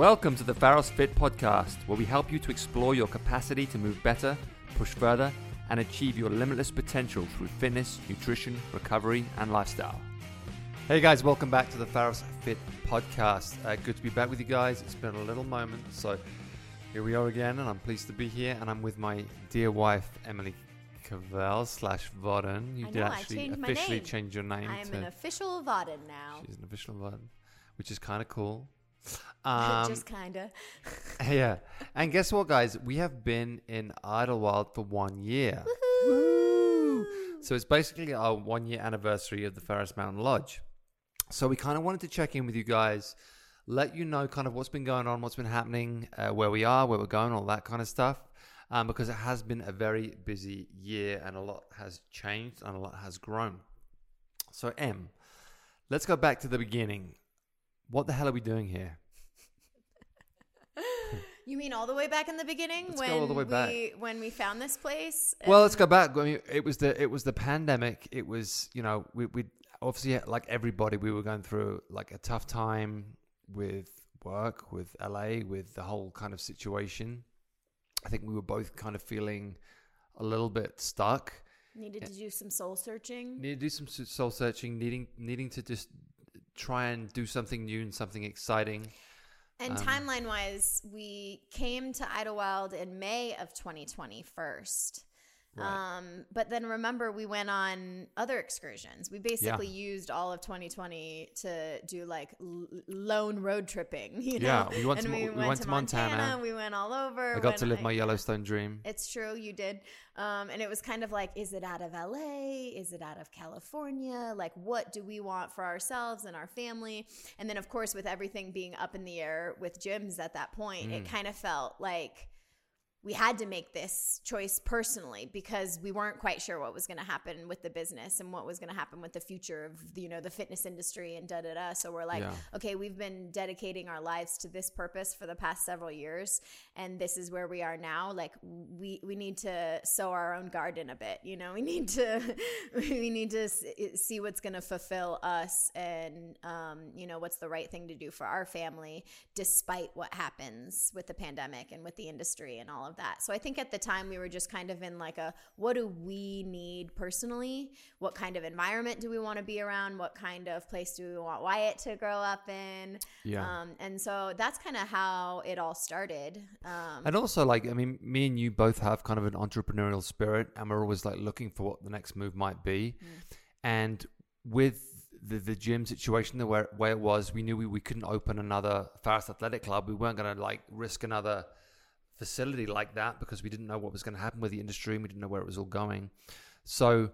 Welcome to the Pharos Fit podcast, where we help you to explore your capacity to move better, push further, and achieve your limitless potential through fitness, nutrition, recovery, and lifestyle. Hey guys, welcome back to the Pharos Fit podcast. Uh, good to be back with you guys. It's been a little moment, so here we are again, and I'm pleased to be here. And I'm with my dear wife, Emily Cavell slash Vodden. You I did know, actually officially change your name I'm to. an official Vodden now. She's an official Vodden, which is kind of cool. Um, Just kinda. yeah. And guess what, guys? We have been in Idyllwild for one year. Woo! So it's basically our one year anniversary of the Pharos Mountain Lodge. So we kind of wanted to check in with you guys, let you know kind of what's been going on, what's been happening, uh, where we are, where we're going, all that kind of stuff. Um, because it has been a very busy year and a lot has changed and a lot has grown. So, M, let's go back to the beginning. What the hell are we doing here? You mean all the way back in the beginning Let's go when all the way we back. when we found this place? Well, let's go back. I mean, it was the it was the pandemic. It was you know we we obviously like everybody we were going through like a tough time with work, with LA, with the whole kind of situation. I think we were both kind of feeling a little bit stuck. needed to do some soul searching. Need to do some soul searching. Needing needing to just try and do something new and something exciting. And Um, timeline wise, we came to Idyllwild in May of 2020 first. Right. Um, but then remember, we went on other excursions. We basically used all of 2020 to do like l- lone road tripping. You know? Yeah, we went to we, we went, to Montana. Montana. We went all over. I got to live my Yellowstone dream. It's true, you did. Um, and it was kind of like, is it out of LA? Is it out of California? Like, what do we want for ourselves and our family? And then, of course, with everything being up in the air with gyms at that point, it Mm. kind of felt like we had to make this choice personally because we weren't quite sure what was going to happen with the business and what was going to happen with the future of the, you know the fitness industry and da da da. So we're like, Yeah. okay, we've been dedicating our lives to this purpose for the past several years, and this is where we are now. Like we we need to sow our own garden a bit. You know, we need to we need to see what's going to fulfill us, and um, you know what's the right thing to do for our family, despite what happens with the pandemic and with the industry and all of that. So I think at the time we were just kind of in like a what do we need personally? What kind of environment do we want to be around? What kind of place do we want Wyatt to grow up in? Yeah. Um, and so that's kind of how it all started. Um, Um, and also, like, I mean, me and you both have kind of an entrepreneurial spirit, and we're always like looking for what the next move might be. Mm. And with the, the gym situation, the way, where it was, we knew we, we couldn't open another Pharos Athletic Club. We weren't going to like risk another facility like that because we didn't know what was going to happen with the industry and we didn't know where it was all going. So,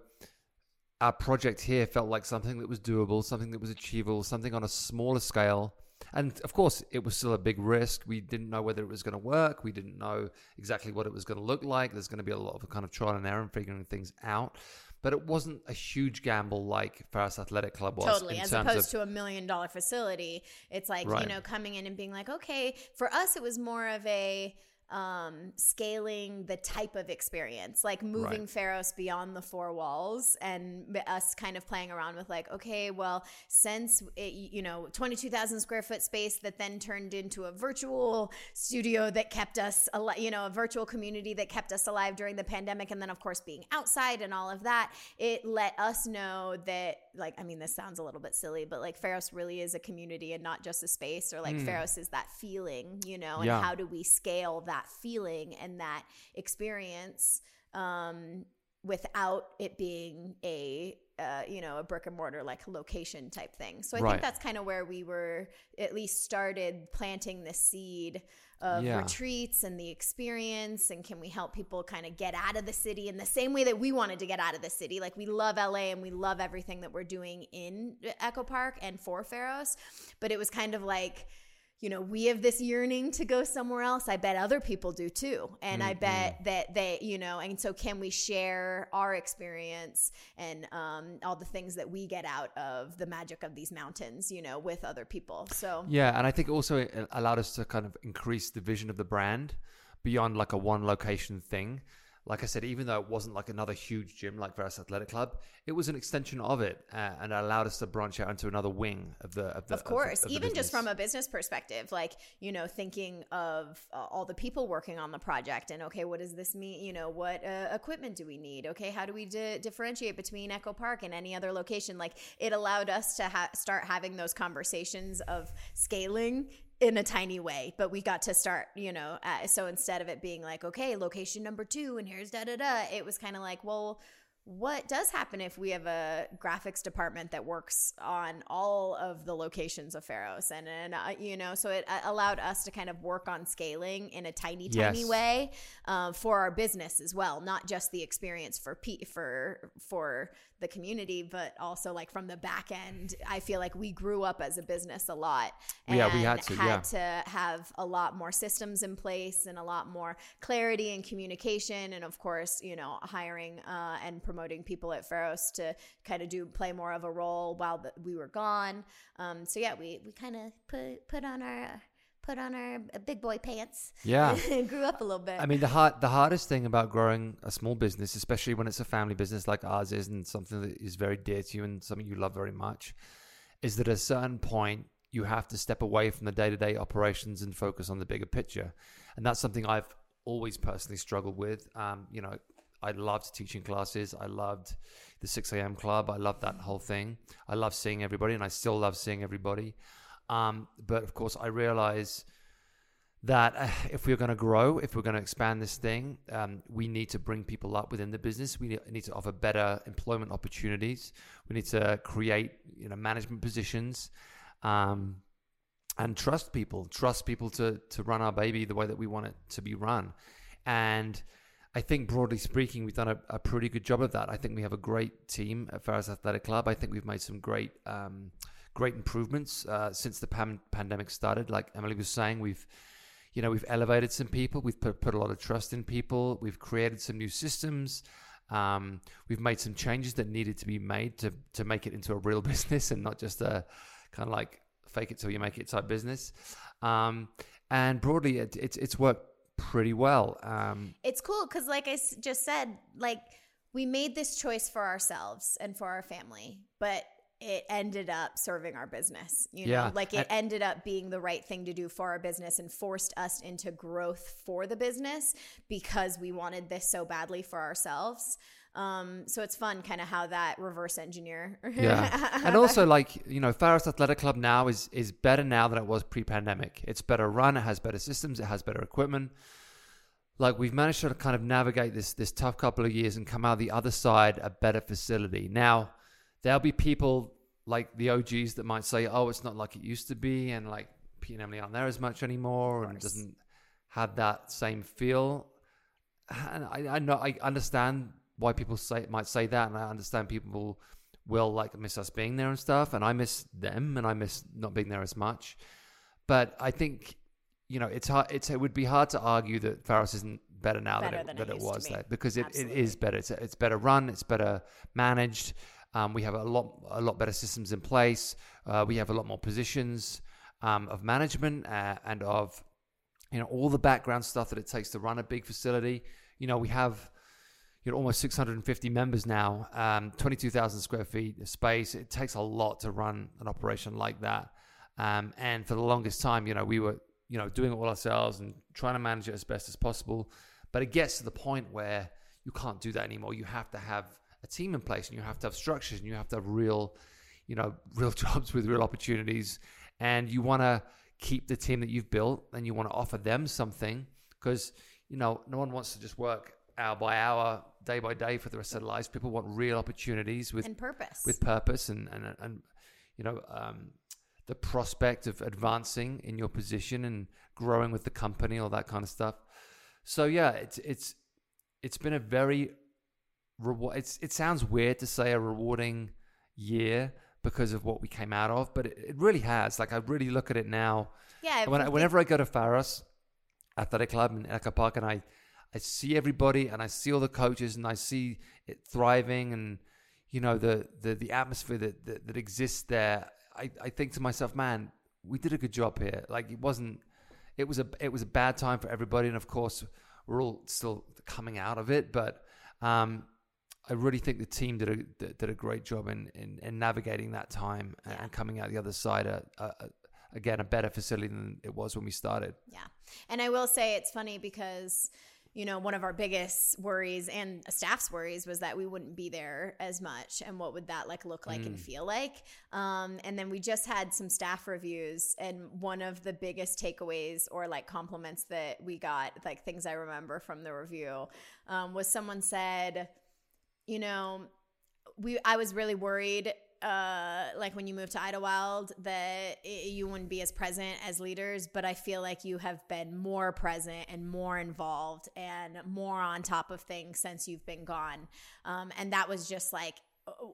our project here felt like something that was doable, something that was achievable, something on a smaller scale. And of course, it was still a big risk. We didn't know whether it was going to work. We didn't know exactly what it was going to look like. There's going to be a lot of kind of trial and error and figuring things out. But it wasn't a huge gamble like Pharos Athletic Club was. Totally. in As terms opposed of, to a million dollar facility, it's like, Right. you know, coming in and being like, okay, for us, it was more of a um scaling the type of experience like moving Right. Pharos beyond the four walls and us kind of playing around with like okay well since it, you know 22,000 square foot space that then turned into a virtual studio that kept us alive you know a virtual community that kept us alive during the pandemic and then of course being outside and all of that it let us know that like I mean this sounds a little bit silly but like Pharos really is a community and not just a space or like Pharos is that feeling you know and Yeah. how do we scale that feeling and that experience um without it being a uh, you know a brick and mortar like location type thing so i Right. think that's kind of where we were at least started planting the seed of Yeah. retreats and the experience and can we help people kind of get out of the city in the same way that we wanted to get out of the city like we love la and we love everything that we're doing in echo park and for Pharos but it was kind of like you know, we have this yearning to go somewhere else. I bet other people do too. And I bet that they, you know, and so can we share our experience and um, all the things that we get out of the magic of these mountains, you know, with other people. So, Yeah, and I think also it allowed us to kind of increase the vision of the brand beyond like a one location thing. Like I said, even though it wasn't like another huge gym like Pharos Athletic Club, it was an extension of it, uh, and it allowed us to branch out into another wing of the of the. of course, of the even just from a business perspective, like you know, thinking of uh, all the people working on the project, and okay, what does this mean? You know, what uh, equipment do we need? Okay, how do we di- differentiate between Echo Park and any other location? Like it allowed us to ha- start having those conversations of scaling in a tiny way but we got to start you know uh, so instead of it being like okay location number two and here's da da da it was kind of like well what does happen if we have a graphics department that works on all of the locations of Pharos and, and uh, you know so it uh, allowed us to kind of work on scaling in a tiny tiny Yes. way um, for our business as well not just the experience for P- for for the community but also like from the back end I feel like we grew up as a business a lot and Yeah, we had to, yeah. to have a lot more systems in place and a lot more clarity and communication and of course you know hiring uh, and promoting people at Pharos to kind of do play more of a role while the, we were gone um, so yeah we, we kind of put put on our put on our big boy pants Yeah. and grew up a little bit I mean, the hard, the hardest thing about growing a small business, especially when it's a family business like ours is, and something that is very dear to you and something you love very much, is that at a certain point you have to step away from the day-to-day operations and focus on the bigger picture, and that's something I've always personally struggled with. Um, you know, I loved teaching classes. I loved the 6 a.m. club. I loved that whole thing. I love seeing everybody, and I still love seeing everybody. Um, but of course, I realize that uh, if we're going to grow, if we're going to expand this thing, um, we need to bring people up within the business. We need, to offer better employment opportunities. We need to create, you know, management positions, um, and trust people. Trust people to to run our baby the way that we want it to be run. And I think broadly speaking, we've done a, a pretty good job of that. I think we have a great team at Pharos Athletic Club. I think we've made some great. Um, great improvements uh, since the pan- pandemic started. Like Emily was saying, we've you know we've elevated some people we've put, put a lot of trust in people we've created some new systems um, we've made some changes that needed to be made to to make it into a real business and not just a kind of like fake it till you make it type business um, and broadly it, it's it's worked pretty well um, it's cool because like i s- just said like we made this choice for ourselves and for our family but it ended up serving our business you know? Yeah. like it ended up being the right thing to do for our business and forced us into growth for the business because we wanted this so badly for ourselves. Um, so it's fun kind of how that reverse engineer. Yeah. And also like you know Pharos Athletic Club now is is better now than it was pre-pandemic. It's better run it has better systems it has better equipment like we've managed to kind of navigate this this tough couple of years and come out the other side a better facility. Now there'll be people like the OGs that might say oh it's not like it used to be and like P and Emily aren't there as much anymore and it doesn't have that same feel. And I, I know I understand why people say might say that, and I understand people will like miss us being there and stuff, and I miss them, and I miss not being there as much. But I think you know it's hard. It's it would be hard to argue that Pharos isn't better now Better than it, it than it to was be. there because it, it is better. It's it's better run. It's better managed. Um, we have a lot a lot better systems in place. Uh, we have a lot more positions um, of management uh, and of you know all the background stuff that it takes to run a big facility. You know we have you know almost 650 members now, um, 22,000 square feet of space. It takes a lot to run an operation like that. Um, and for the longest time, you know, we were you know doing it all ourselves and trying to manage it as best as possible. But it gets to the point where you can't do that anymore. You have to have a team in place, and you have to have structures, and you have to have real, you know, real jobs with real opportunities. And you want to keep the team that you've built, and you want to offer them something because you know no one wants to just work hour by hour, day by day for the rest of their lives. People want real opportunities with and purpose with purpose and and and you know um, the prospect of advancing in your position and growing with the company, all that kind of stuff. So yeah, it's it's it's been a very reward. It's it sounds weird to say a rewarding year because of what we came out of, but it, it really has. Like I really look at it now. yeah When, I- whenever I go to Pharos Athletic Club in Echo Park, and I, I see everybody, and I see all the coaches, and I see it thriving, and you know the the, the atmosphere that, that that exists there. I, I think to myself, man, we did a good job here. Like it wasn't, it was a it was a bad time for everybody, and of course, we're all still coming out of it, but um, I really think the team did a did a great job in in, in navigating that time Yeah. and coming out the other side. A, a, a, again, a better facility than it was when we started. Yeah. And I will say it's funny because, you know, one of our biggest worries and staff's worries was that we wouldn't be there as much and what would that like look like and feel like. Um, and then we just had some staff reviews and one of the biggest takeaways or like compliments that we got, like things I remember from the review, um, was someone said, you know, we I was really worried uh like when you moved to Idyllwild that i you wouldn't be as present as leaders but I feel like you have been more present and more involved and more on top of things since you've been gone. Um and that was just like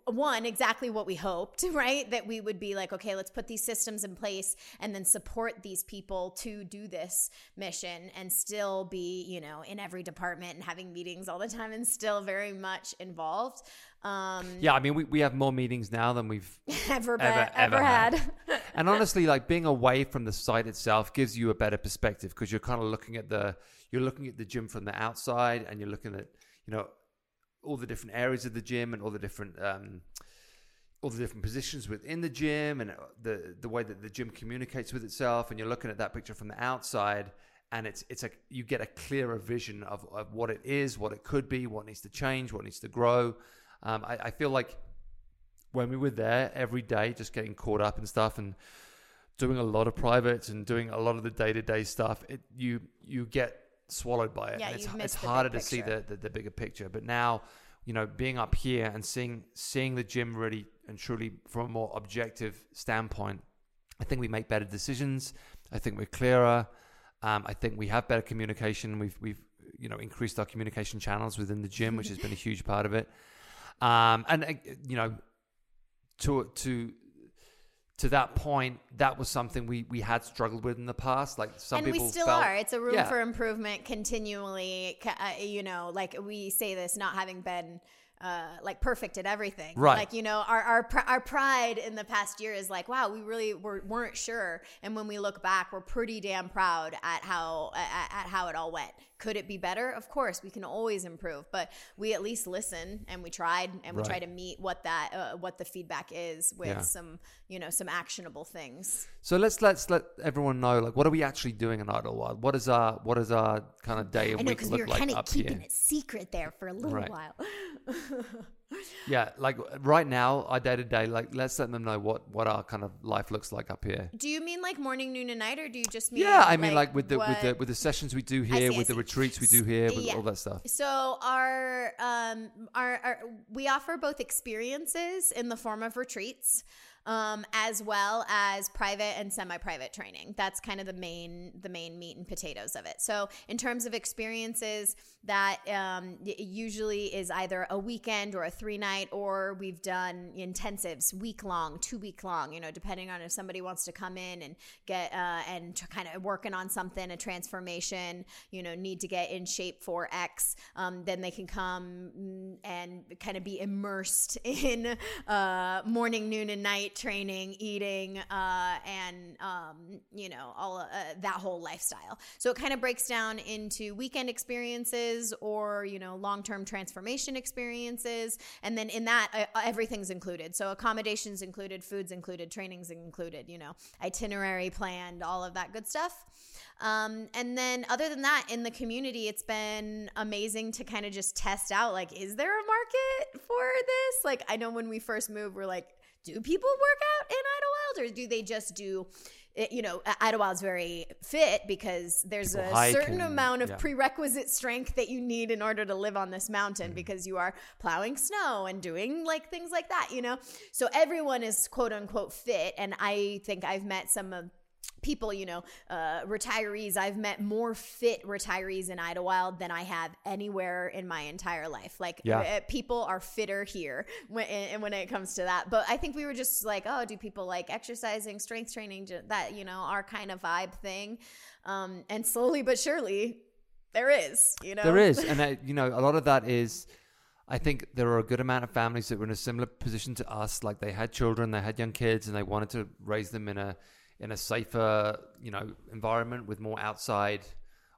one exactly what we hoped right? That we would be like okay let's put these systems in place and then support these people to do this mission and still be you know in every department and having meetings all the time and still very much involved um Yeah, I mean, we, we have more meetings now than we've ever Ever- ever, ever had. had. and honestly like being away from the site itself gives you a better perspective because you're kind of looking at the you're looking at the gym from the outside and you're looking at you know all the different areas of the gym and all the different um all the different positions within the gym and uh, the the way that the gym communicates with itself and you're looking at that picture from the outside and it's it's a you get a clearer vision of, of what it is what it could be what needs to change what needs to grow um, I, I feel like when we were there every day, just getting caught up and stuff, and doing a lot of privates and doing a lot of the day to day stuff, it you you get swallowed by it. Yeah, and it's it's harder to see the, the the bigger picture. But now, you know, being up here and seeing seeing the gym really and truly from a more objective standpoint, I think we make better decisions. I think we're clearer. Um, I think we have better communication. We've we've you know increased our communication channels within the gym, which has been a huge part of it. Um, and uh, you know, to to to that point, that was something we we had struggled with in the past. Like some and people we still felt, are. It's a room Yeah. for improvement continually. Uh, you know, like we say this, not having been uh, like perfect at everything. Right. Like you know, our our pr- our pride in the past year is like, wow, we really were, weren't sure, and when we look back, we're pretty damn proud at how at, at how it all went. Could it be better? Of course, we can always improve, but we at least listen and we tried and we Right. try to meet what that uh, what the feedback is with Yeah. some you know some actionable things. So let's let's let everyone know like what are we actually doing in Idyllwild? What is our what is our kind of day and I know week because we look were like kind of keeping here? it secret there for a little Right. while. Yeah, like right now, our day to day, like let's let them know what what our kind of life looks like up here. Do you mean like morning, noon, and night, or do you just mean? Yeah, I mean like, with the with the with the sessions we do here, see, with the retreats we do here, with Yeah. all that stuff. So our um our, our we offer both experiences in the form of retreats. Um, as well as private and semi-private training. That's kind of the main the main meat and potatoes of it. So in terms of experiences, that um, usually is either a weekend or a three night, or we've done intensives, week long, two week long. You know, depending on if somebody wants to come in and get uh, and kind of working on something, a transformation. You know, need to get in shape for X. Um, then they can come mm, and kind of be immersed in uh, morning, noon, and night training, eating, uh, and um, you know all uh, that whole lifestyle. So it kind of breaks down into weekend experiences or you know long term transformation experiences, and then in that uh, everything's included. So accommodations included, foods included, trainings included. You know, itinerary planned, all of that good stuff. Um, and then other than that, in the community, it's been amazing to kind of just test out like, is there a market for this? Like, I know when we first moved, we're like, do people work out in Idyllwild or do they just do eh, you know, Idyllwild's very fit because there's People a certain and- amount of yeah. prerequisite strength that you need in order to live on this mountain mm-hmm. because you are plowing snow and doing like things like that, you know? So everyone is quote unquote fit. And I think I've met some of people, you know, uh, retirees. I've met more fit retirees in Idyllwild than I have anywhere in my entire life. Like, Yeah. uh, people are fitter here when, and when it comes to that. But I think we were just like, oh, do people like exercising, strength training, that, you know, our kind of vibe thing. Um, and slowly but surely, there is, you know, There is, and you know, a lot of that is. I think there are a good amount of families that were in a similar position to us. Like they had children, they had young kids, and they wanted to raise them in a in a safer, you know, environment with more outside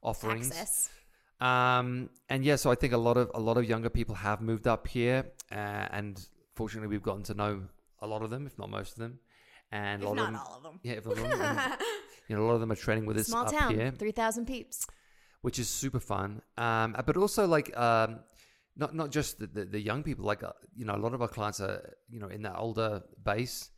offerings. access. Um, and yeah, so I think a lot of a lot of younger people have moved up here, uh, and fortunately, we've gotten to know a lot of them, if not most of them, and If a lot not of them, all of them. yeah, if not all of them, and, you know, a lot of them are training with us Small up town, here, three thousand peeps. which is super fun. Um, but also like um, not not just the, the, the young people, like uh, you know, a lot of our clients are you know in that older base.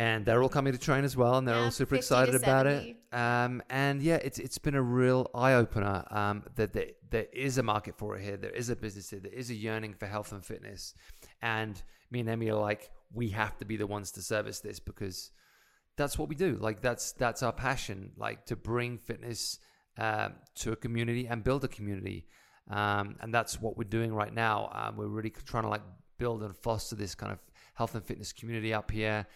And they're all coming to train as well, and they're Yeah, all super excited about it. Um, and yeah, it's it's been a real eye opener um, that there, there is a market for it here. There is a business here. There is a yearning for health and fitness. And me and Emmy are like, we have to be the ones to service this because that's what we do. Like that's that's our passion. Like to bring fitness um, to a community and build a community. Um, and that's what we're doing right now. Um, we're really trying to like build and foster this kind of health and fitness community up here,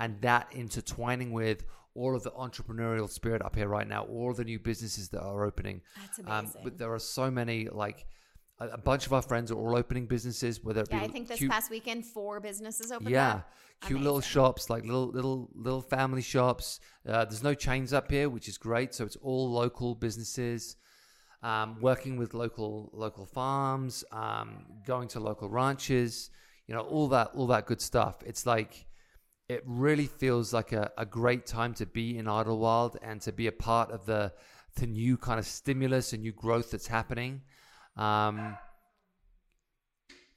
and that intertwining with all of the entrepreneurial spirit up here right now, all the new businesses that are opening. That's Um, amazing. but there are so many like a, a bunch of our friends are all opening businesses, whether it yeah, be I think this cute, past weekend four businesses opened up. yeah, up. cute little shops, like little little little family shops. Uh, there's no chains up here, which is great. So it's all local businesses, um, working with local local farms, um, going to local ranches. You know, all that all that good stuff. It's like it really feels like a, a great time to be in Idyllwild and to be a part of the the new kind of stimulus and new growth that's happening. Um,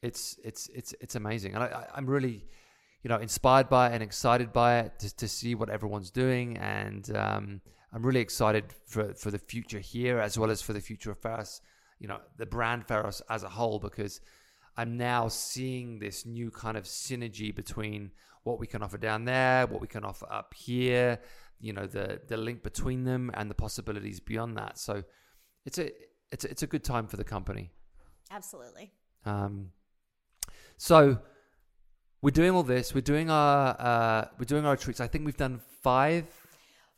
it's it's it's it's amazing, and I, I'm really, you know, inspired by it and excited by it to, to see what everyone's doing, and um, I'm really excited for for the future here as well as for the future of Pharos, you know, the brand Pharos as a whole, because I'm now seeing this new kind of synergy between what we can offer down there, what we can offer up here, you know, the the link between them and the possibilities beyond that. So it's a it's a, it's a good time for the company. Absolutely. Um, so we're doing all this. We're doing our uh, we're doing our retreats. I think we've done five.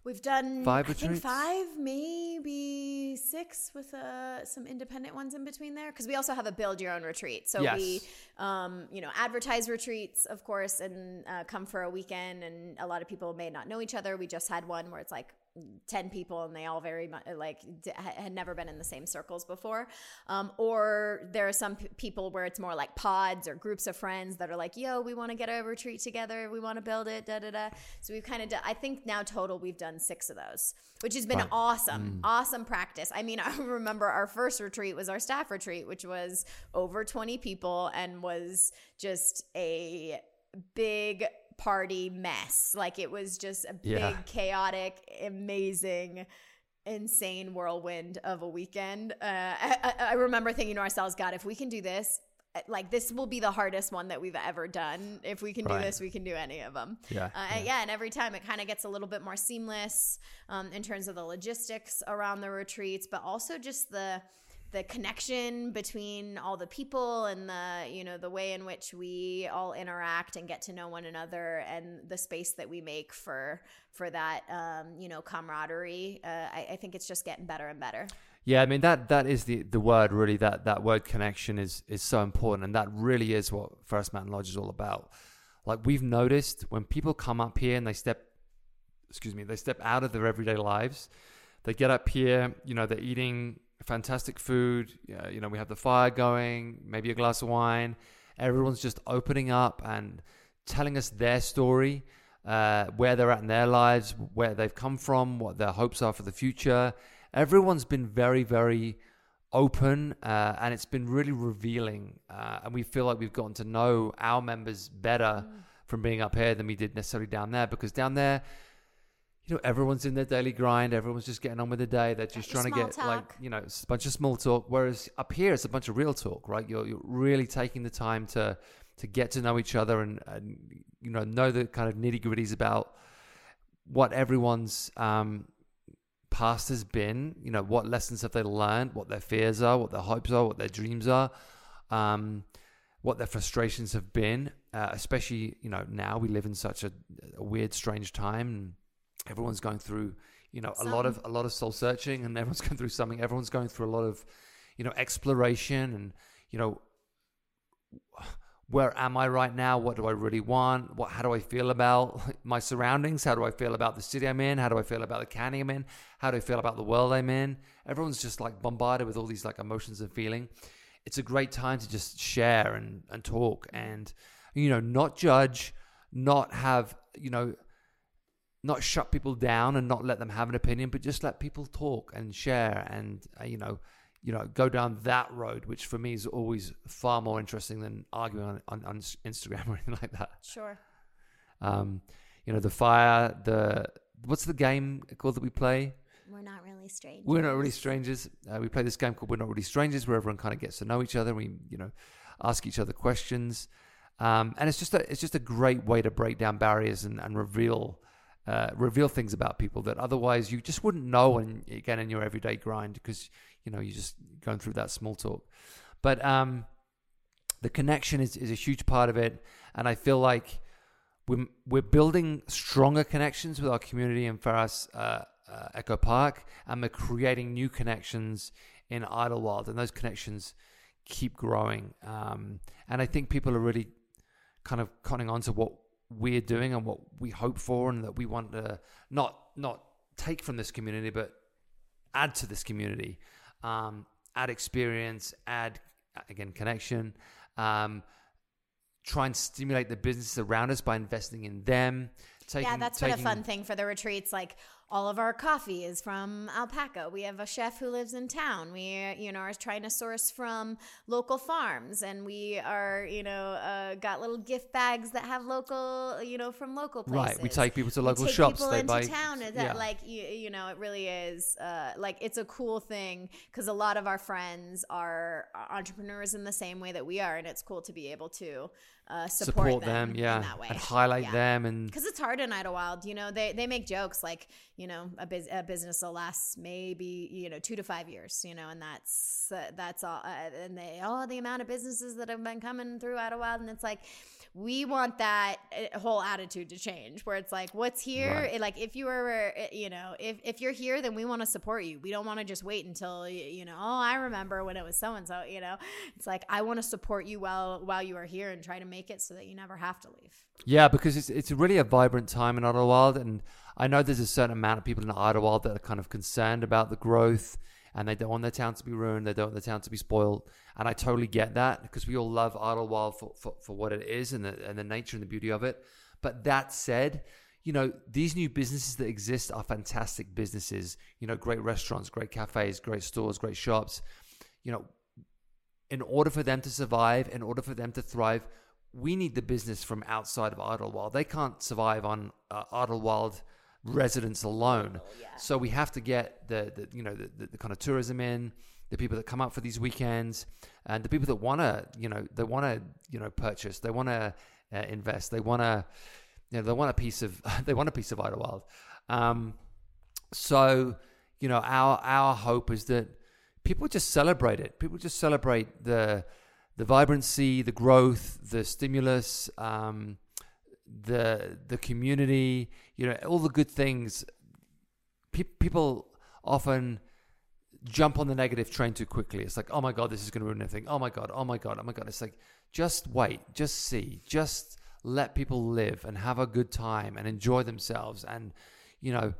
We've done Five I think retreats? five, maybe six, with uh, some independent ones in between there. Because we also have a build your own retreat. So Yes. we, um, you know, advertise retreats, of course, and uh, come for a weekend. And a lot of people may not know each other. We just had one where it's like 10 people and they all very much like d- had never been in the same circles before. Um, or there are some p- people where it's more like pods or groups of friends that are like yo we want to get a retreat together we want to build it da da da. So we've kind of done i think now total we've done six of those which has been Right. awesome awesome practice. I mean i remember our first retreat was our staff retreat which was over 20 people and was just a big party mess. Like it was just a Yeah. big, chaotic, amazing, insane whirlwind of a weekend. Uh, I, I, remember thinking to ourselves, God, if we can do this, uh, like this will be the hardest one that we've ever done. If we can Right. do this, we can do any of them. Yeah, Uh, yeah. yeah. and every time it kind of gets a little bit more seamless um, in terms of the logistics around the retreats, but also just the the connection between all the people and the you know the way in which we all interact and get to know one another and the space that we make for for that um, you know camaraderie. Uh, I, I think it's just getting better and better. Yeah, I mean that that is the the word really that that word connection is is so important, and that really is what Pharos Mountain Lodge is all about. Like we've noticed when people come up here and they step, excuse me, they step out of their everyday lives, they get up here, you know, they're eating fantastic food. Yeah, you know, we have the fire going, maybe a glass of wine. Everyone's just opening up and telling us their story, uh, where they're at in their lives, where they've come from, what their hopes are for the future. Everyone's been very, very open, uh, and it's been really revealing. Uh, and we feel like we've gotten to know our members better from being up here than we did necessarily down there, because down there, you know, everyone's in their daily grind. Everyone's just getting on with the day. They're just trying to get like you know it's a bunch of small talk. Whereas up here, it's a bunch of real talk, right? You're you're really taking the time to to get to know each other and, and you know know the kind of nitty gritties about what everyone's um, past has been. You know, what lessons have they learned? What their fears are? What their hopes are? What their dreams are? Um, what their frustrations have been, uh, especially you know now we live in such a, a weird, strange time, and everyone's going through you know a lot of a lot of soul searching, and everyone's going through something. Everyone's going through a lot of you know exploration, and you know where am I right now? What do I really want? What how do I feel about my surroundings? How do I feel about the city I'm in? How do I feel about the county I'm in? How do I feel about the world I'm in? Everyone's just like bombarded with all these like emotions and feeling. It's a great time to just share and, and talk and you know, not judge, not have, you know, not shut people down and not let them have an opinion, but just let people talk and share and uh, you know, you know, go down that road, which for me is always far more interesting than arguing on, on, on Instagram or anything like that. Sure. Um, you know, the fire, the what's the game called that we play? We're not really strangers. We're not really strangers. Uh, we play this game called We're Not Really Strangers, where everyone kind of gets to know each other. We, you know, ask each other questions, um, and it's just a it's just a great way to break down barriers and, and reveal uh, reveal things about people that otherwise you just wouldn't know. And again, in your everyday grind, because you know you're just going through that small talk. But um, the connection is is a huge part of it, and I feel like we're we're building stronger connections with our community in Pharos. Uh, uh, Echo Park, and we're creating new connections in Idyllwild, and those connections keep growing. Um, and I think people are really kind of cottoning on to what we're doing and what we hope for, and that we want to not not take from this community, but add to this community, um, add experience, add again connection. Um, try and stimulate the businesses around us by investing in them. Taking, yeah, that's taking, been a fun thing for the retreats. Like all of our coffee is from alpaca. We have a chef who lives in town. We, you know, are trying to source from local farms, and we are, you know, uh, got little gift bags that have local, you know, from local places. Right. We take people to local shops. People they into buy, town. That, yeah. like you, you know, it really is. Uh, like it's a cool thing because a lot of our friends are entrepreneurs in the same way that we are, and it's cool to be able to uh, support, support them, them, yeah, that way. and highlight yeah. them, and because it's hard in Idyllwild. You know, they they make jokes like you know a, biz- a business will last maybe you know two to five years. You know, and that's uh, that's all. Uh, and they oh the amount of businesses that have been coming through Idyllwild, and it's like we want that uh, whole attitude to change where it's like what's here right. it, like if you were uh, you know if, if you're here then we want to support you we don't want to just wait until you know oh i remember when it was so and so you know it's like i want to support you while while you are here and try to make it so that you never have to leave yeah because it's, it's really a vibrant time in Idyllwild and i know there's a certain amount of people in Idyllwild that are kind of concerned about the growth and they don't want their town to be ruined. They don't want their town to be spoiled. And I totally get that because we all love Idyllwild for, for, for what it is and the, and the nature and the beauty of it. But that said, you know, these new businesses that exist are fantastic businesses. You know, great restaurants, great cafes, great stores, great shops. You know, in order for them to survive, in order for them to thrive, we need the business from outside of Idyllwild. They can't survive on uh, Idyllwild residents alone. Yeah. So we have to get the, the you know the, the, the, kind of tourism in, the people that come up for these weekends, and the people that want to you know they want to you know purchase, they want to uh, invest, they want to you know they want a piece of they want a piece of Idyllwild. Um, so you know our our hope is that people just celebrate it. People just celebrate the the vibrancy, the growth, the stimulus. Um, the the community, you know, all the good things. Pe- people often jump on the negative train too quickly. It's like, oh my god, this is going to ruin everything. Oh my god, oh my god, oh my god. It's like, just wait, just see, just let people live and have a good time and enjoy themselves. And you know,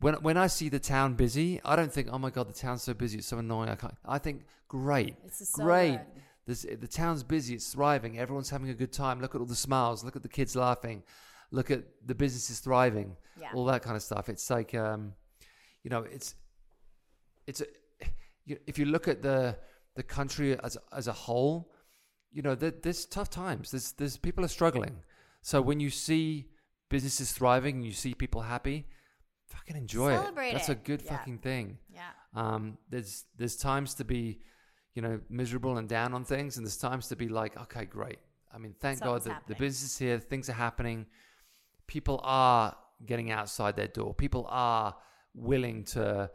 when when I see the town busy, I don't think, oh my god, the town's so busy, it's so annoying. I can't. I think, great, great. There's, the town's busy, it's thriving, everyone's having a good time. Look at all the smiles, look at the kids laughing, look at the businesses thriving, yeah. all that kind of stuff. It's like, um, you know, it's it's a, you, if you look at the the country as as a whole, you know, there, there's tough times. There's there's people are struggling. So when you see businesses thriving and you see people happy, fucking enjoy Celebrate it. That's a good Yeah. fucking thing. yeah Um, there's there's times to be, you know, miserable and down on things, and there's times to be like, okay, great. I mean, thank God Something's that the business is here, things are happening, people are getting outside their door, people are willing to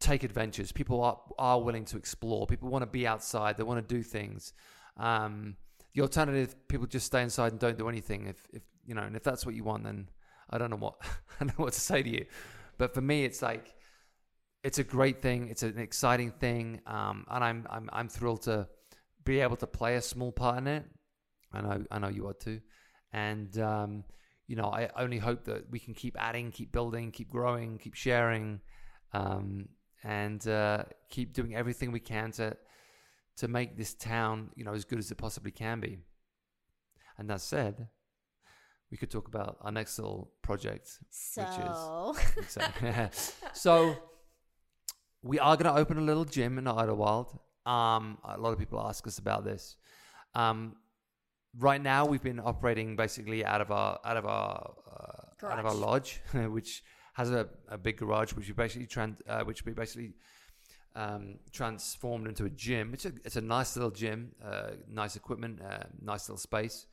take adventures, people are are willing to explore, people want to be outside, they want to do things. Um, the alternative, people just stay inside and don't do anything. If if you know, and if that's what you want, then I don't know what I don't know what to say to you. But for me, it's like it's a great thing. It's an exciting thing, um, and I'm I'm I'm thrilled to be able to play a small part in it. I know, I know you are too. And um, you know, I only hope that we can keep adding, keep building, keep growing, keep sharing, um, and uh, keep doing everything we can to to make this town, you know, as good as it possibly can be. And that said, we could talk about our next little project, So, which is so, so we are going to open a little gym in Idyllwild. Um, a lot of people ask us about this. Um, right now, we've been operating basically out of our out of our uh, out of our lodge, which has a, a big garage, which we basically trans, uh, which we basically um, transformed into a gym. It's a it's a nice little gym, uh, nice equipment, uh, nice little space.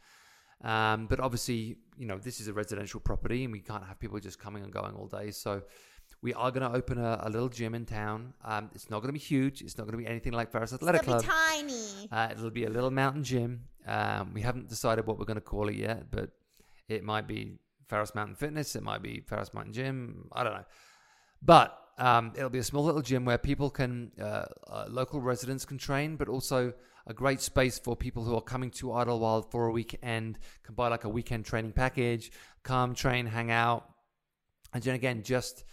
Um, but obviously, you know, this is a residential property, and we can't have people just coming and going all day. So we are going to open a, a little gym in town. Um, it's not going to be huge. It's not going to be anything like Pharos Athletic Club. it'll be tiny. Uh, it'll be a little mountain gym. Um, we haven't decided what we're going to call it yet, but it might be Pharos Mountain Fitness. It might be Pharos Mountain Gym. I don't know. But um, it'll be a small little gym where people can, uh, uh, local residents can train, but also a great space for people who are coming to Idyllwild for a weekend, can buy like a weekend training package, come, train, hang out. And then again, just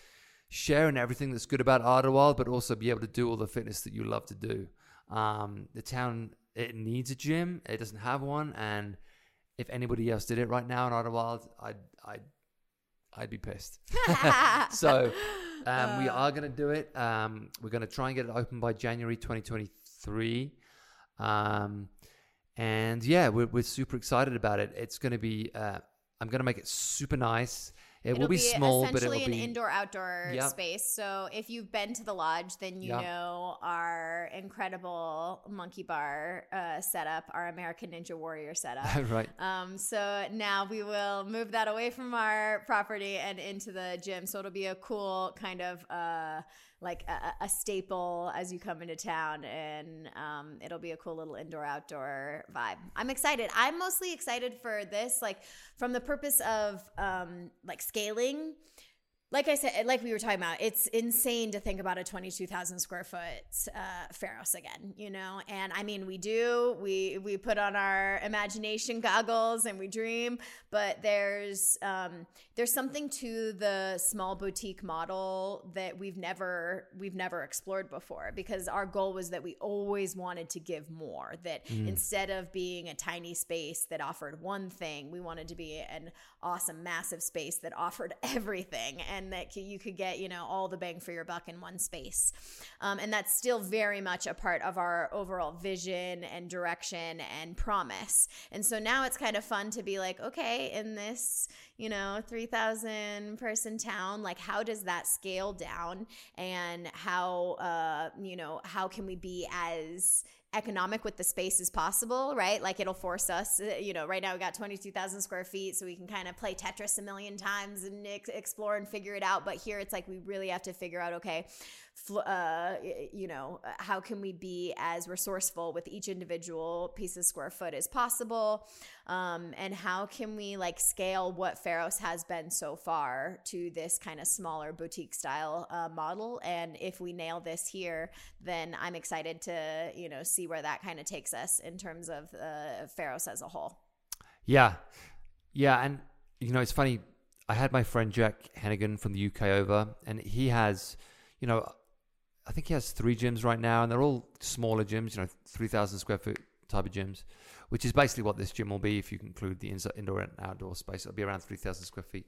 sharing everything that's good about Idyllwild, but also be able to do all the fitness that you love to do. Um, the town it needs a gym. It doesn't have one, and if anybody else did it right now in Idyllwild, I'd I'd I'd be pissed. so um, we are going to do it. Um, we're going to try and get it open by January 2023. Um, and yeah, we're, we're super excited about it. It's going to be, uh, I'm going to make it super nice. It It'll will be, small, but essentially it'll be an indoor outdoor space. So if you've been to the lodge, then you know our incredible monkey bar uh, setup, our American Ninja Warrior setup. right. Um, so now we will move that away from our property and into the gym. So it'll be a cool kind of uh, like a, a staple as you come into town, and um, it'll be a cool little indoor outdoor vibe. I'm excited. I'm mostly excited for this, like from the purpose of um, like scaling like I said, like we were talking about, it's insane to think about a 22,000 square foot uh, Pharos again, you know? And I mean, we do, we, we put on our imagination goggles and we dream, but there's, um, there's something to the small boutique model that we've never, we've never explored before because our goal was that we always wanted to give more, that instead of being a tiny space that offered one thing, we wanted to be an awesome, massive space that offered everything and that you could get, you know, all the bang for your buck in one space. Um, and that's still very much a part of our overall vision and direction and promise. And so now it's kind of fun to be like, okay, in this, you know, 3,000 person town, like how does that scale down and how, uh, you know, how can we be as economic with the space as possible, right? Like it'll force us, uh, you know, right now we got 22,000 square feet, so we can kind of play Tetris a million times and ex- explore and figure it out. But here it's like we really have to figure out, okay, uh, you know, uh, how can we be as resourceful with each individual piece of square foot as possible? Um, and how can we like scale what Pharos has been so far to this kind of smaller boutique style uh, model? And if we nail this here, then I'm excited to, you know, see where that kind of takes us in terms of uh, Pharos as a whole. Yeah. Yeah. And, you know, it's funny. I had my friend Jack Hennigan from the UK over, and he has, you know, I think he has three gyms right now, and they're all smaller gyms, you know, 3,000 square foot type of gyms, which is basically what this gym will be if you include the indoor and outdoor space. It'll be around 3,000 square feet.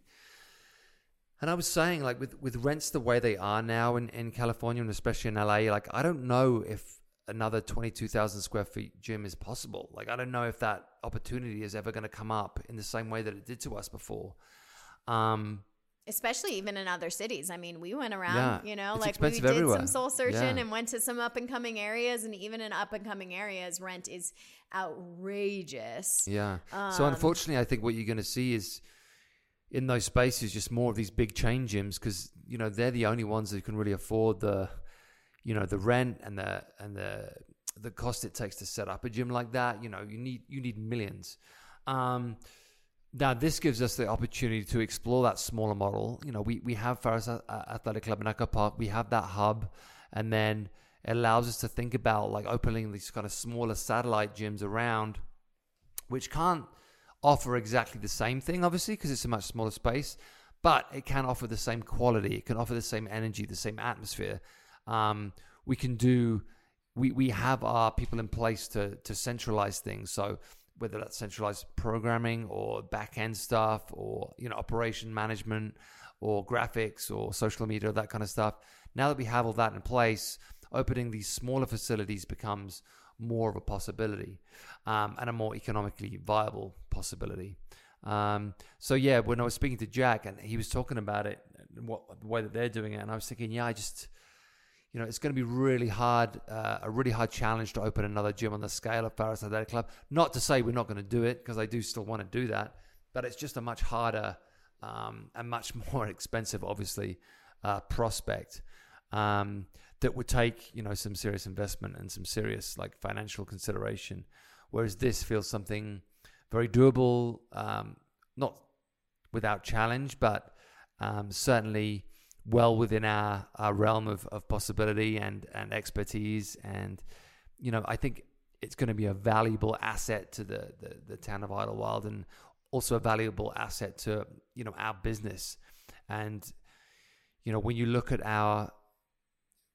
And I was saying, like, with, with rents the way they are now in, in California and especially in LA, like, I don't know if another 22,000 square feet gym is possible. Like, I don't know if that opportunity is ever going to come up in the same way that it did to us before. Um, Especially even in other cities. I mean, we went around, Yeah, you know, like we did everywhere. some soul searching Yeah. and went to some up and coming areas. And even in up and coming areas, rent is outrageous. Yeah. so Um, unfortunately, I think what you're going to see is in those spaces just more of these big chain gyms because you know they're the only ones that can really afford the, you know, the rent and the and the the cost it takes to set up a gym like that. You know, you need you need millions. Um, now this gives us the opportunity to explore that smaller model. You know, we we have Pharos Athletic Club in Echo Park. We have that hub, and then it allows us to think about like opening these kind of smaller satellite gyms around which can't offer exactly the same thing, obviously, because it's a much smaller space, but it can offer the same quality. It can offer the same energy, the same atmosphere. Um, we can do. We, we have our people in place to to centralize things. So whether that's centralized programming or back end stuff or you know operation management or graphics or social media that kind of stuff. Now that we have all that in place opening these smaller facilities becomes more of a possibility um, and a more economically viable possibility. Um, so yeah when i was speaking to jack and he was talking about it what the way that they're doing it and i was thinking yeah i just you know, it's going to be really hard, uh, a really hard challenge to open another gym on the scale of Pharos Athletic Club. Not to say we're not going to do it, because I do still want to do that, but it's just a much harder um, and much more expensive, obviously, uh, prospect um, that would take, you know, some serious investment and some serious like financial consideration. Whereas this feels something very doable, um, not without challenge, but um, certainly well within our, our realm of, of possibility and, and expertise. And, you know, I think it's going to be a valuable asset to the, the, the town of Idyllwild and also a valuable asset to, you know, our business. And, you know, when you look at our,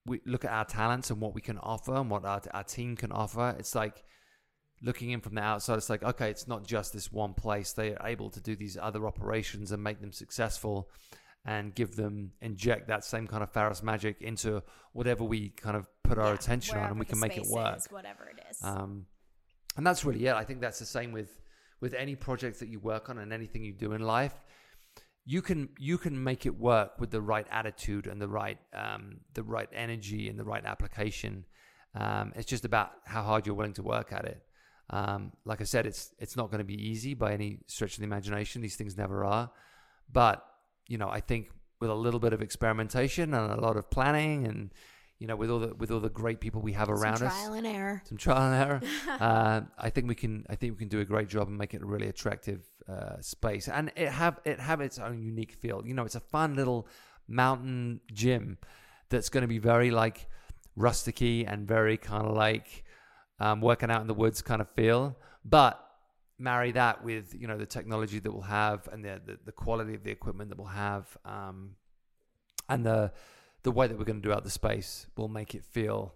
we look at our talents and what we can offer and what our, our team can offer, it's like, looking in from the outside, it's like, okay, it's not just this one place. They are able to do these other operations and make them successful and give them inject that same kind of Pharos magic into whatever we kind of put our Yeah, attention on, and we can make it work. is, whatever it is. Um, and that's really it. I think that's the same with with any project that you work on and anything you do in life. You can you can make it work with the right attitude and the right um, the right energy and the right application. Um, it's just about how hard you're willing to work at it. Um, like I said, it's it's not going to be easy by any stretch of the imagination. These things never are. But you know, I think with a little bit of experimentation and a lot of planning, and you know, with all the with all the great people we have around Some us, trial and error. some trial and error. uh, I think we can. I think we can do a great job and make it a really attractive uh, space, and it have it have its own unique feel. You know, it's a fun little mountain gym that's going to be very like rusticy and very kind of like um, working out in the woods kind of feel, but marry that with you know the technology that we'll have and the the, the quality of the equipment that we'll have, um, and the the way that we're going to do out the space will make it feel.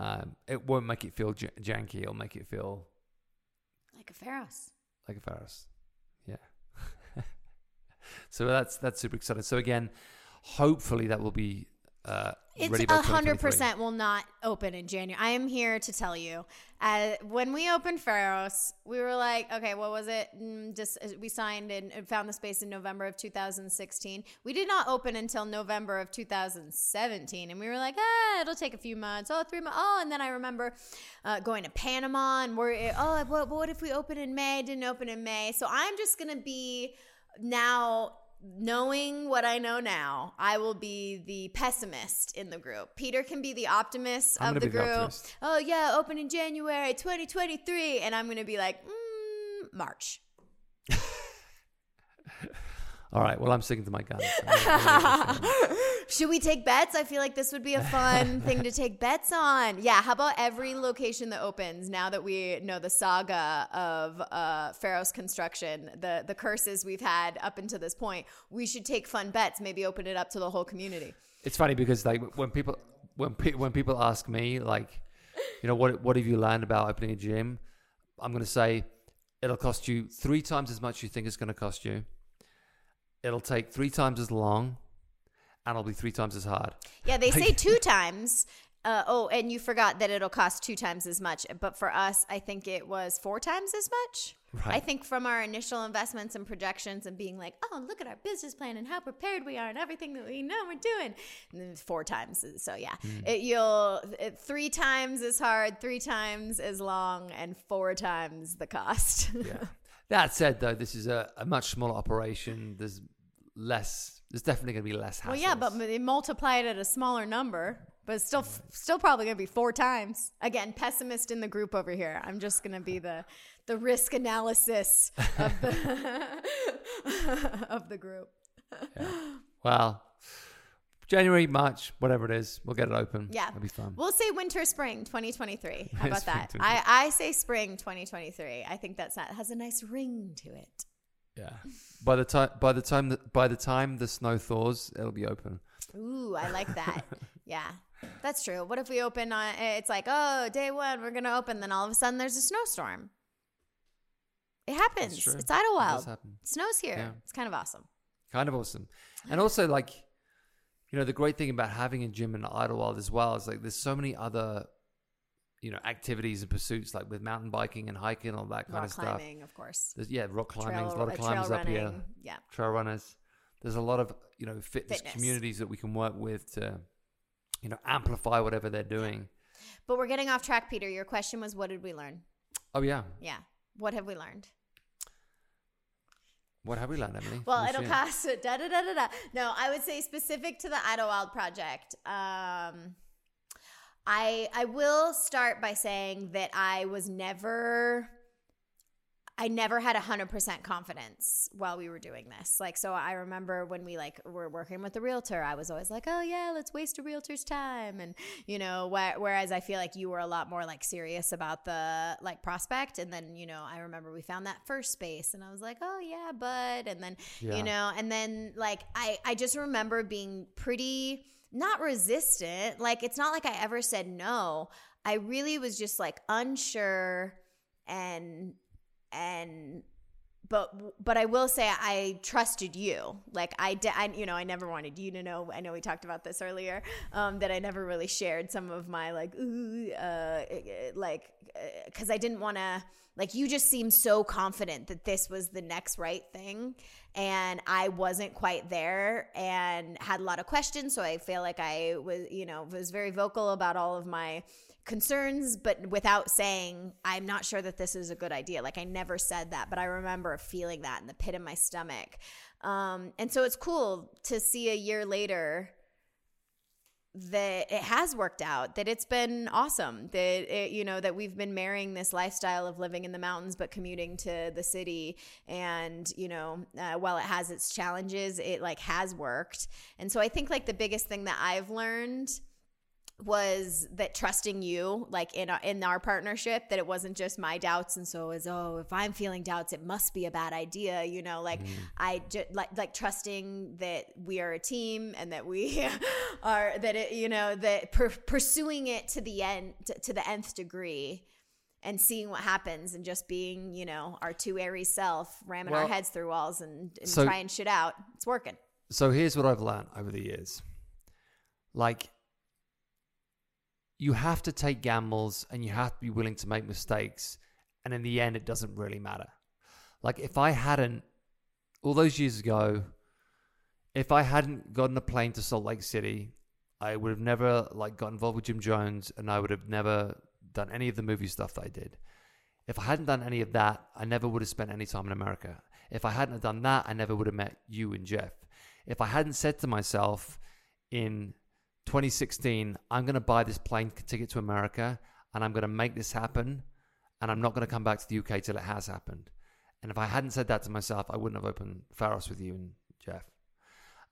Um, it won't make it feel j- janky. It'll make it feel Like a Pharos like a Pharos Yeah. so that's that's super exciting. So again, hopefully that will be uh, It's a hundred percent will not open in January. I am here to tell you. Uh, when we opened Pharos, we were like, okay, what was it? Mm, just uh, we signed and and found the space in November of 2016. We did not open until November of 2017, and we were like, ah, it'll take a few months. Oh, three months. Oh, and then I remember uh, going to Panama and we're oh, what, what if we open in May? Didn't open in May, so I'm just gonna be now knowing what I know now, I will be the pessimist in the group. Peter can be the optimist I'm of the the group. optimist. oh yeah, open in January 2023, and I'm going to be like mm, March. All right. Well, I'm sticking to my guns. I'm gonna- I'm gonna make this happen. Should we take bets? I feel like this would be a fun thing to take bets on. Yeah, how about every location that opens now that we know the saga of uh, Pharos construction, the the curses we've had up until this point? We should take fun bets. Maybe open it up to the whole community. it's funny because like when people when pe- when people ask me like, you know, what what have you learned about opening a gym? I'm going to say it'll cost you three times as much you think it's going to cost you. It'll take three times as long, and it'll be three times as hard. Yeah, they say two times. Uh, oh, and you forgot that it'll cost two times as much. But for us, I think it was four times as much. Right. I think from our initial investments and projections and being like, oh, look at our business plan and how prepared we are and everything that we know we're doing. And then four times. So yeah, Hmm. it, you'll it, three times as hard, three times as long, and four times the cost. yeah. That said, though, this is a, a much smaller operation. There's less. There's definitely going to be less hassles. well, yeah, but they multiply it at a smaller number. But it's still, still probably gonna be four times. Again, pessimist in the group over here. I'm just gonna be the, the risk analysis of the, of the group. well, January, March, whatever it is, we'll get it open. Yeah. it'll be fun. We'll say winter, spring 2023. How about that? I, I say spring 2023. I think that's that has a nice ring to it. yeah. By the time, by the time, that by the time the snow thaws, it'll be open. Ooh, I like that. yeah, that's true. What if we open on? It's like, oh, day one, we're gonna open. Then all of a sudden, there's a snowstorm. It happens. It's It Idyllwild. happen. Snow's here. Yeah. It's kind of awesome. Kind of awesome. And also, like, you know, the great thing about having a gym in Idyllwild as well is like there's so many other, you know, activities and pursuits like with mountain biking and hiking and all that kind Rock of stuff. climbing, of course. There's, yeah, rock climbing. Trail, There's a lot of climbers trail up here. Yeah. Trail runners. There's a lot of you know fitness, Fitness. communities that we can work with to, you know, amplify whatever they're doing. But we're getting off track, Peter. Your question was, what did we learn? Oh yeah, Yeah. What have we learned? What have we learned, Emily? Well, it'll it. cost da da da da da. No, I would say specific to the Idyllwild project. Um, I I will start by saying that I was never. I never had 100% confidence while we were doing this. Like, so I remember when we like were working with the realtor, I was always like, oh yeah, let's waste a realtor's time. And, you know, wh- whereas I feel like you were a lot more like serious about the like prospect. And then, you know, I remember we found that first space and I was like, oh yeah, bud. And then, Yeah. you know, and then like, I, I just remember being pretty not resistant. Like, it's not like I ever said no. I really was just like unsure and and but but I will say I trusted you. Like I did, I, you know, I never wanted you to know. I know we talked about this earlier. Um, that I never really shared some of my like, ooh, uh, like, because I didn't want to. Like you just seemed so confident that this was the next right thing, and I wasn't quite there, and had a lot of questions. So I feel like I was, you know, was very vocal about all of my concerns, but without saying, I'm not sure that this is a good idea. Like I never said that, but I remember feeling that in the pit of my stomach. Um, and so it's cool to see a year later that it has worked out that it's been awesome that it, you know that we've been marrying this lifestyle of living in the mountains but commuting to the city and you know uh, while it has its challenges it like has worked and so i think like the biggest thing that i've learned was that trusting you like in our, in our partnership that it wasn't just my doubts and so as oh if i'm feeling doubts it must be a bad idea you know like mm-hmm. i just like like trusting that we are a team and that we are that it you know that per- pursuing it to the end to, to the nth degree and seeing what happens and just being you know our two airy self ramming our heads through walls and, and so- trying shit out. It's working. So here's what I've learned over the years. Like, you have to take gambles and you have to be willing to make mistakes. And in the end, it doesn't really matter. Like, if I hadn't, all those years ago, if I hadn't gotten a plane to Salt Lake City, I would have never like got involved with Jim Jones and I would have never done any of the movie stuff that I did. If I hadn't done any of that, I never would have spent any time in America. If I hadn't done that, I never would have met you and Jeff. If I hadn't said to myself in 2016, I'm going to buy this plane ticket to America and I'm going to make this happen and I'm not going to come back to the UK till it has happened. And if I hadn't said that to myself, I wouldn't have opened Pharos with you and Jeff.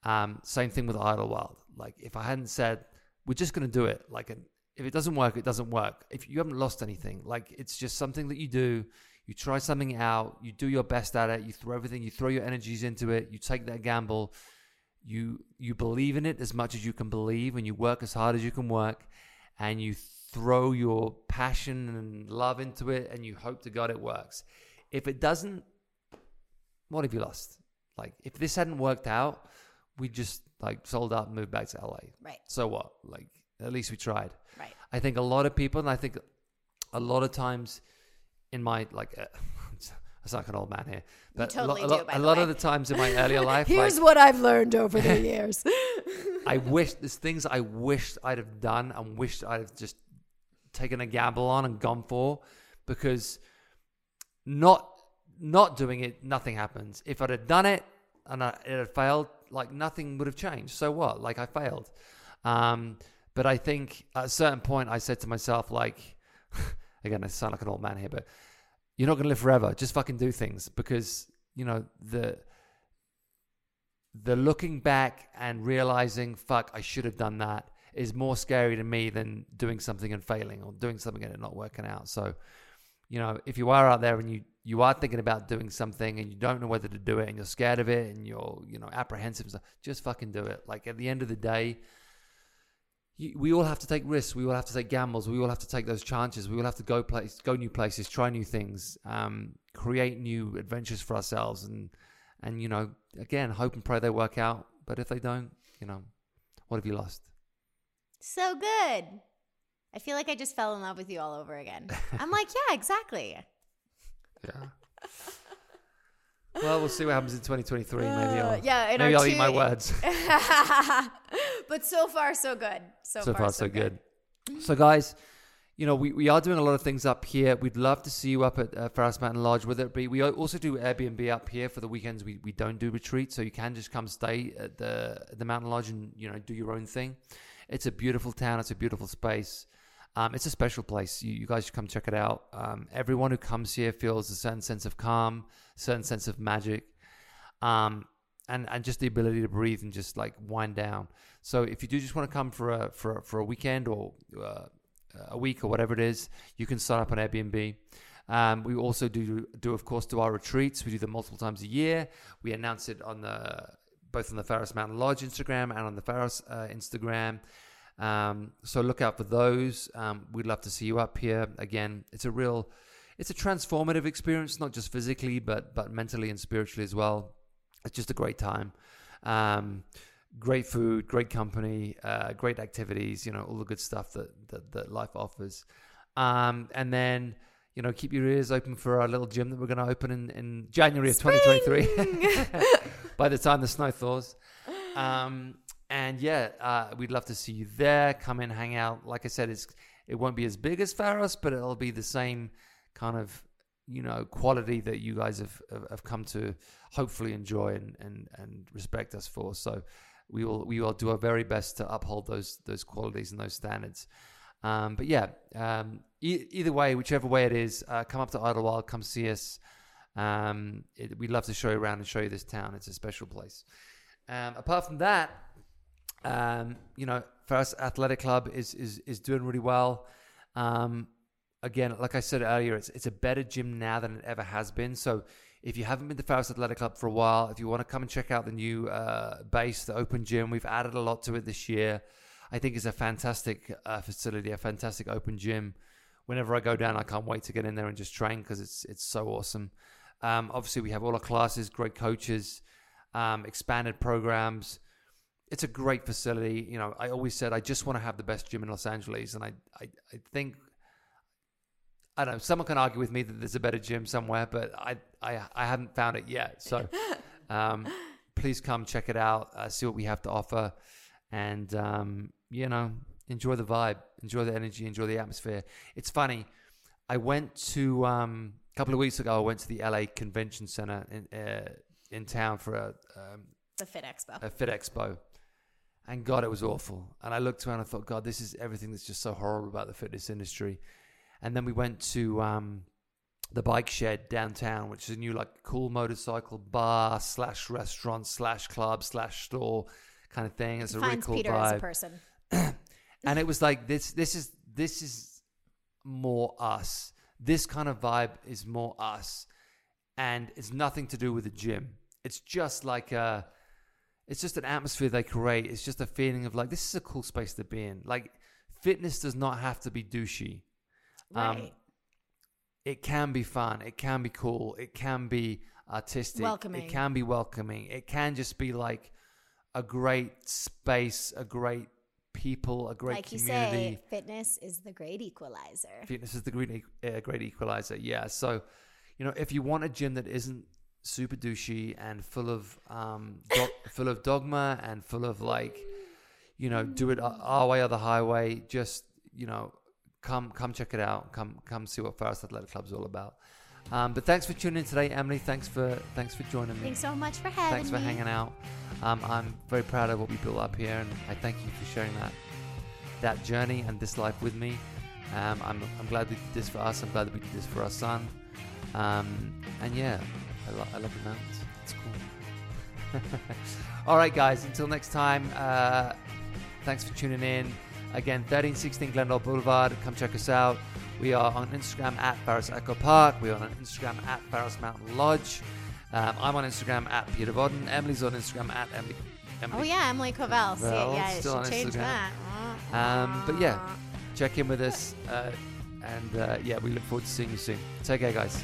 Um, same thing with Idyllwild. Like if I hadn't said we're just going to do it, like if it doesn't work, it doesn't work. If you haven't lost anything, like it's just something that you do. You try something out. You do your best at it. You throw everything. You throw your energies into it. You take that gamble. You you believe in it as much as you can believe, and you work as hard as you can work, and you throw your passion and love into it, and you hope to God it works. If it doesn't, what have you lost? Like if this hadn't worked out, we just like sold out and moved back to LA. right So what? Like at least we tried. right I think a lot of people, and I think a lot of times in my like, uh, I sound like an old man here, but totally a, do, a lot way. of the times in my earlier life, here's like, what i've learned over the years I wish there's things I wish I'd have done and wished I'd have just taken a gamble on and gone for, because not not doing it, nothing happens. If I'd have done it and I, it had failed, like nothing would have changed. So what? Like I failed. Um, but I think at a certain point, I said to myself, like, again, I sound like an old man here, but you're not going to live forever. Just fucking do things because you know the the looking back and realizing, fuck, I should have done that is more scary to me than doing something and failing or doing something and it not working out. So, you know, if you are out there and you you are thinking about doing something and you don't know whether to do it and you're scared of it and you're you know apprehensive, just fucking do it. Like at the end of the day, we all have to take risks. We all have to take gambles. We all have to take those chances. We all have to go place, go new places, try new things, um, create new adventures for ourselves, and and you know, again, hope and pray they work out. But if they don't, you know, what have you lost? So good. I feel like I just fell in love with you all over again. I'm like, yeah, exactly. Yeah. Well, we'll see what happens in 2023. Maybe I'll, Uh, yeah, in maybe I'll eat my words. but so far, so good. So, so far, so good. So, guys, you know, we, we are doing a lot of things up here. We'd love to see you up at uh, Pharos Mountain Lodge, whether it be. We also do Airbnb up here for the weekends. We, we don't do retreats, so you can just come stay at the the Mountain Lodge and you know do your own thing. It's a beautiful town. It's a beautiful space. Um, it's a special place. You, you guys should come check it out. Um, everyone who comes here feels a certain sense of calm, certain sense of magic, um, and and just the ability to breathe and just like wind down. So if you do just want to come for a for for a weekend or uh, a week or whatever it is, you can sign up on Airbnb. Um, we also do do of course do our retreats. We do them multiple times a year. We announce it on the both on the Pharos Mountain Lodge Instagram and on the Pharos uh, Instagram. Um, so look out for those. Um, we'd love to see you up here again. It's a real, it's a transformative experience, not just physically, but but mentally and spiritually as well. It's just a great time. Um, great food, great company, uh, great activities. You know all the good stuff that that, that life offers. Um, and then you know keep your ears open for our little gym that we're going to open in, in January of 2023. By the time the snow thaws. Um, and yeah, uh, we'd love to see you there. Come in, hang out. Like I said, it's it won't be as big as Pharos, but it'll be the same kind of you know quality that you guys have have, come to hopefully enjoy and, and and respect us for. So we will we will do our very best to uphold those those qualities and those standards. Um, but yeah, um, e- either way, whichever way it is, uh, come up to Idyllwild, come see us. Um, it, we'd love to show you around and show you this town. It's a special place. Um, apart from that, um, you know, Pharos Athletic Club is is is doing really well. Um, again, like I said earlier, it's it's a better gym now than it ever has been. So if you haven't been to Pharos Athletic Club for a while, if you want to come and check out the new uh, base, the open gym, we've added a lot to it this year. I think it's a fantastic uh, facility, a fantastic open gym. Whenever I go down, I can't wait to get in there and just train because it's it's so awesome. Um, obviously, we have all our classes, great coaches, um, expanded programs. It's a great facility. You know, I always said I just want to have the best gym in Los Angeles, and I I, I think I don't know. Someone can argue with me that there's a better gym somewhere, but I I, I haven't found it yet. So um, please come check it out, uh, see what we have to offer, and um, you know enjoy the vibe, enjoy the energy, enjoy the atmosphere. It's funny. I went to um, a couple of weeks ago. I went to the LA Convention Center in uh, in town for a um, The Fit Expo. a Fit Expo. And God, it was awful. And I looked around and I thought, God, this is everything that's just so horrible about the fitness industry. And then we went to um, the bike shed downtown, which is a new, like, cool motorcycle bar slash restaurant slash club slash store kind of thing. It's a really cool Peter as a vibe. person. and it was like this. This is this is more us. This kind of vibe is more us, and it's nothing to do with the gym. It's just like a, it's just an atmosphere they create. It's just a feeling of like this is a cool space to be in. Like fitness does not have to be douchey. Um, Right. It can be fun. It can be cool. It can be artistic. Welcoming. It can be welcoming. It can just be like a great space, a great people, a great like you community. say, fitness is the great equalizer. Fitness is the great, uh, great equalizer. Yeah. So, you know, if you want a gym that isn't super douchey and full of um, do- full of dogma and full of like, you know, do it our- our way or the highway, just you know, come come check it out. Come come see what Pharos Athletic Club is all about. Um, but thanks for tuning in today, Emily. Thanks for thanks for joining me. Thanks so much for having Thanks for me. hanging out. Um, I'm very proud of what we built up here, and I thank you for sharing that that journey and this life with me. Um, I'm, I'm glad we did this for us. I'm glad that we did this for our son. Um, and yeah, I, lo- I love the mountains. It's cool. All right, guys. Until next time. Uh, thanks for tuning in. Again, 1316 Glendale Boulevard. Come check us out. We are on Instagram at Pharos Echo Park. We are on Instagram at Pharos Mountain Lodge. Um, I'm on Instagram at Peter Bodden. Emily's on Instagram at Emily. Emily Oh yeah, Emily Covell. See, Well, yeah, still on change Instagram. that. Um, but yeah, check in with us. Uh, and uh, yeah, we look forward to seeing you soon. Take care, guys.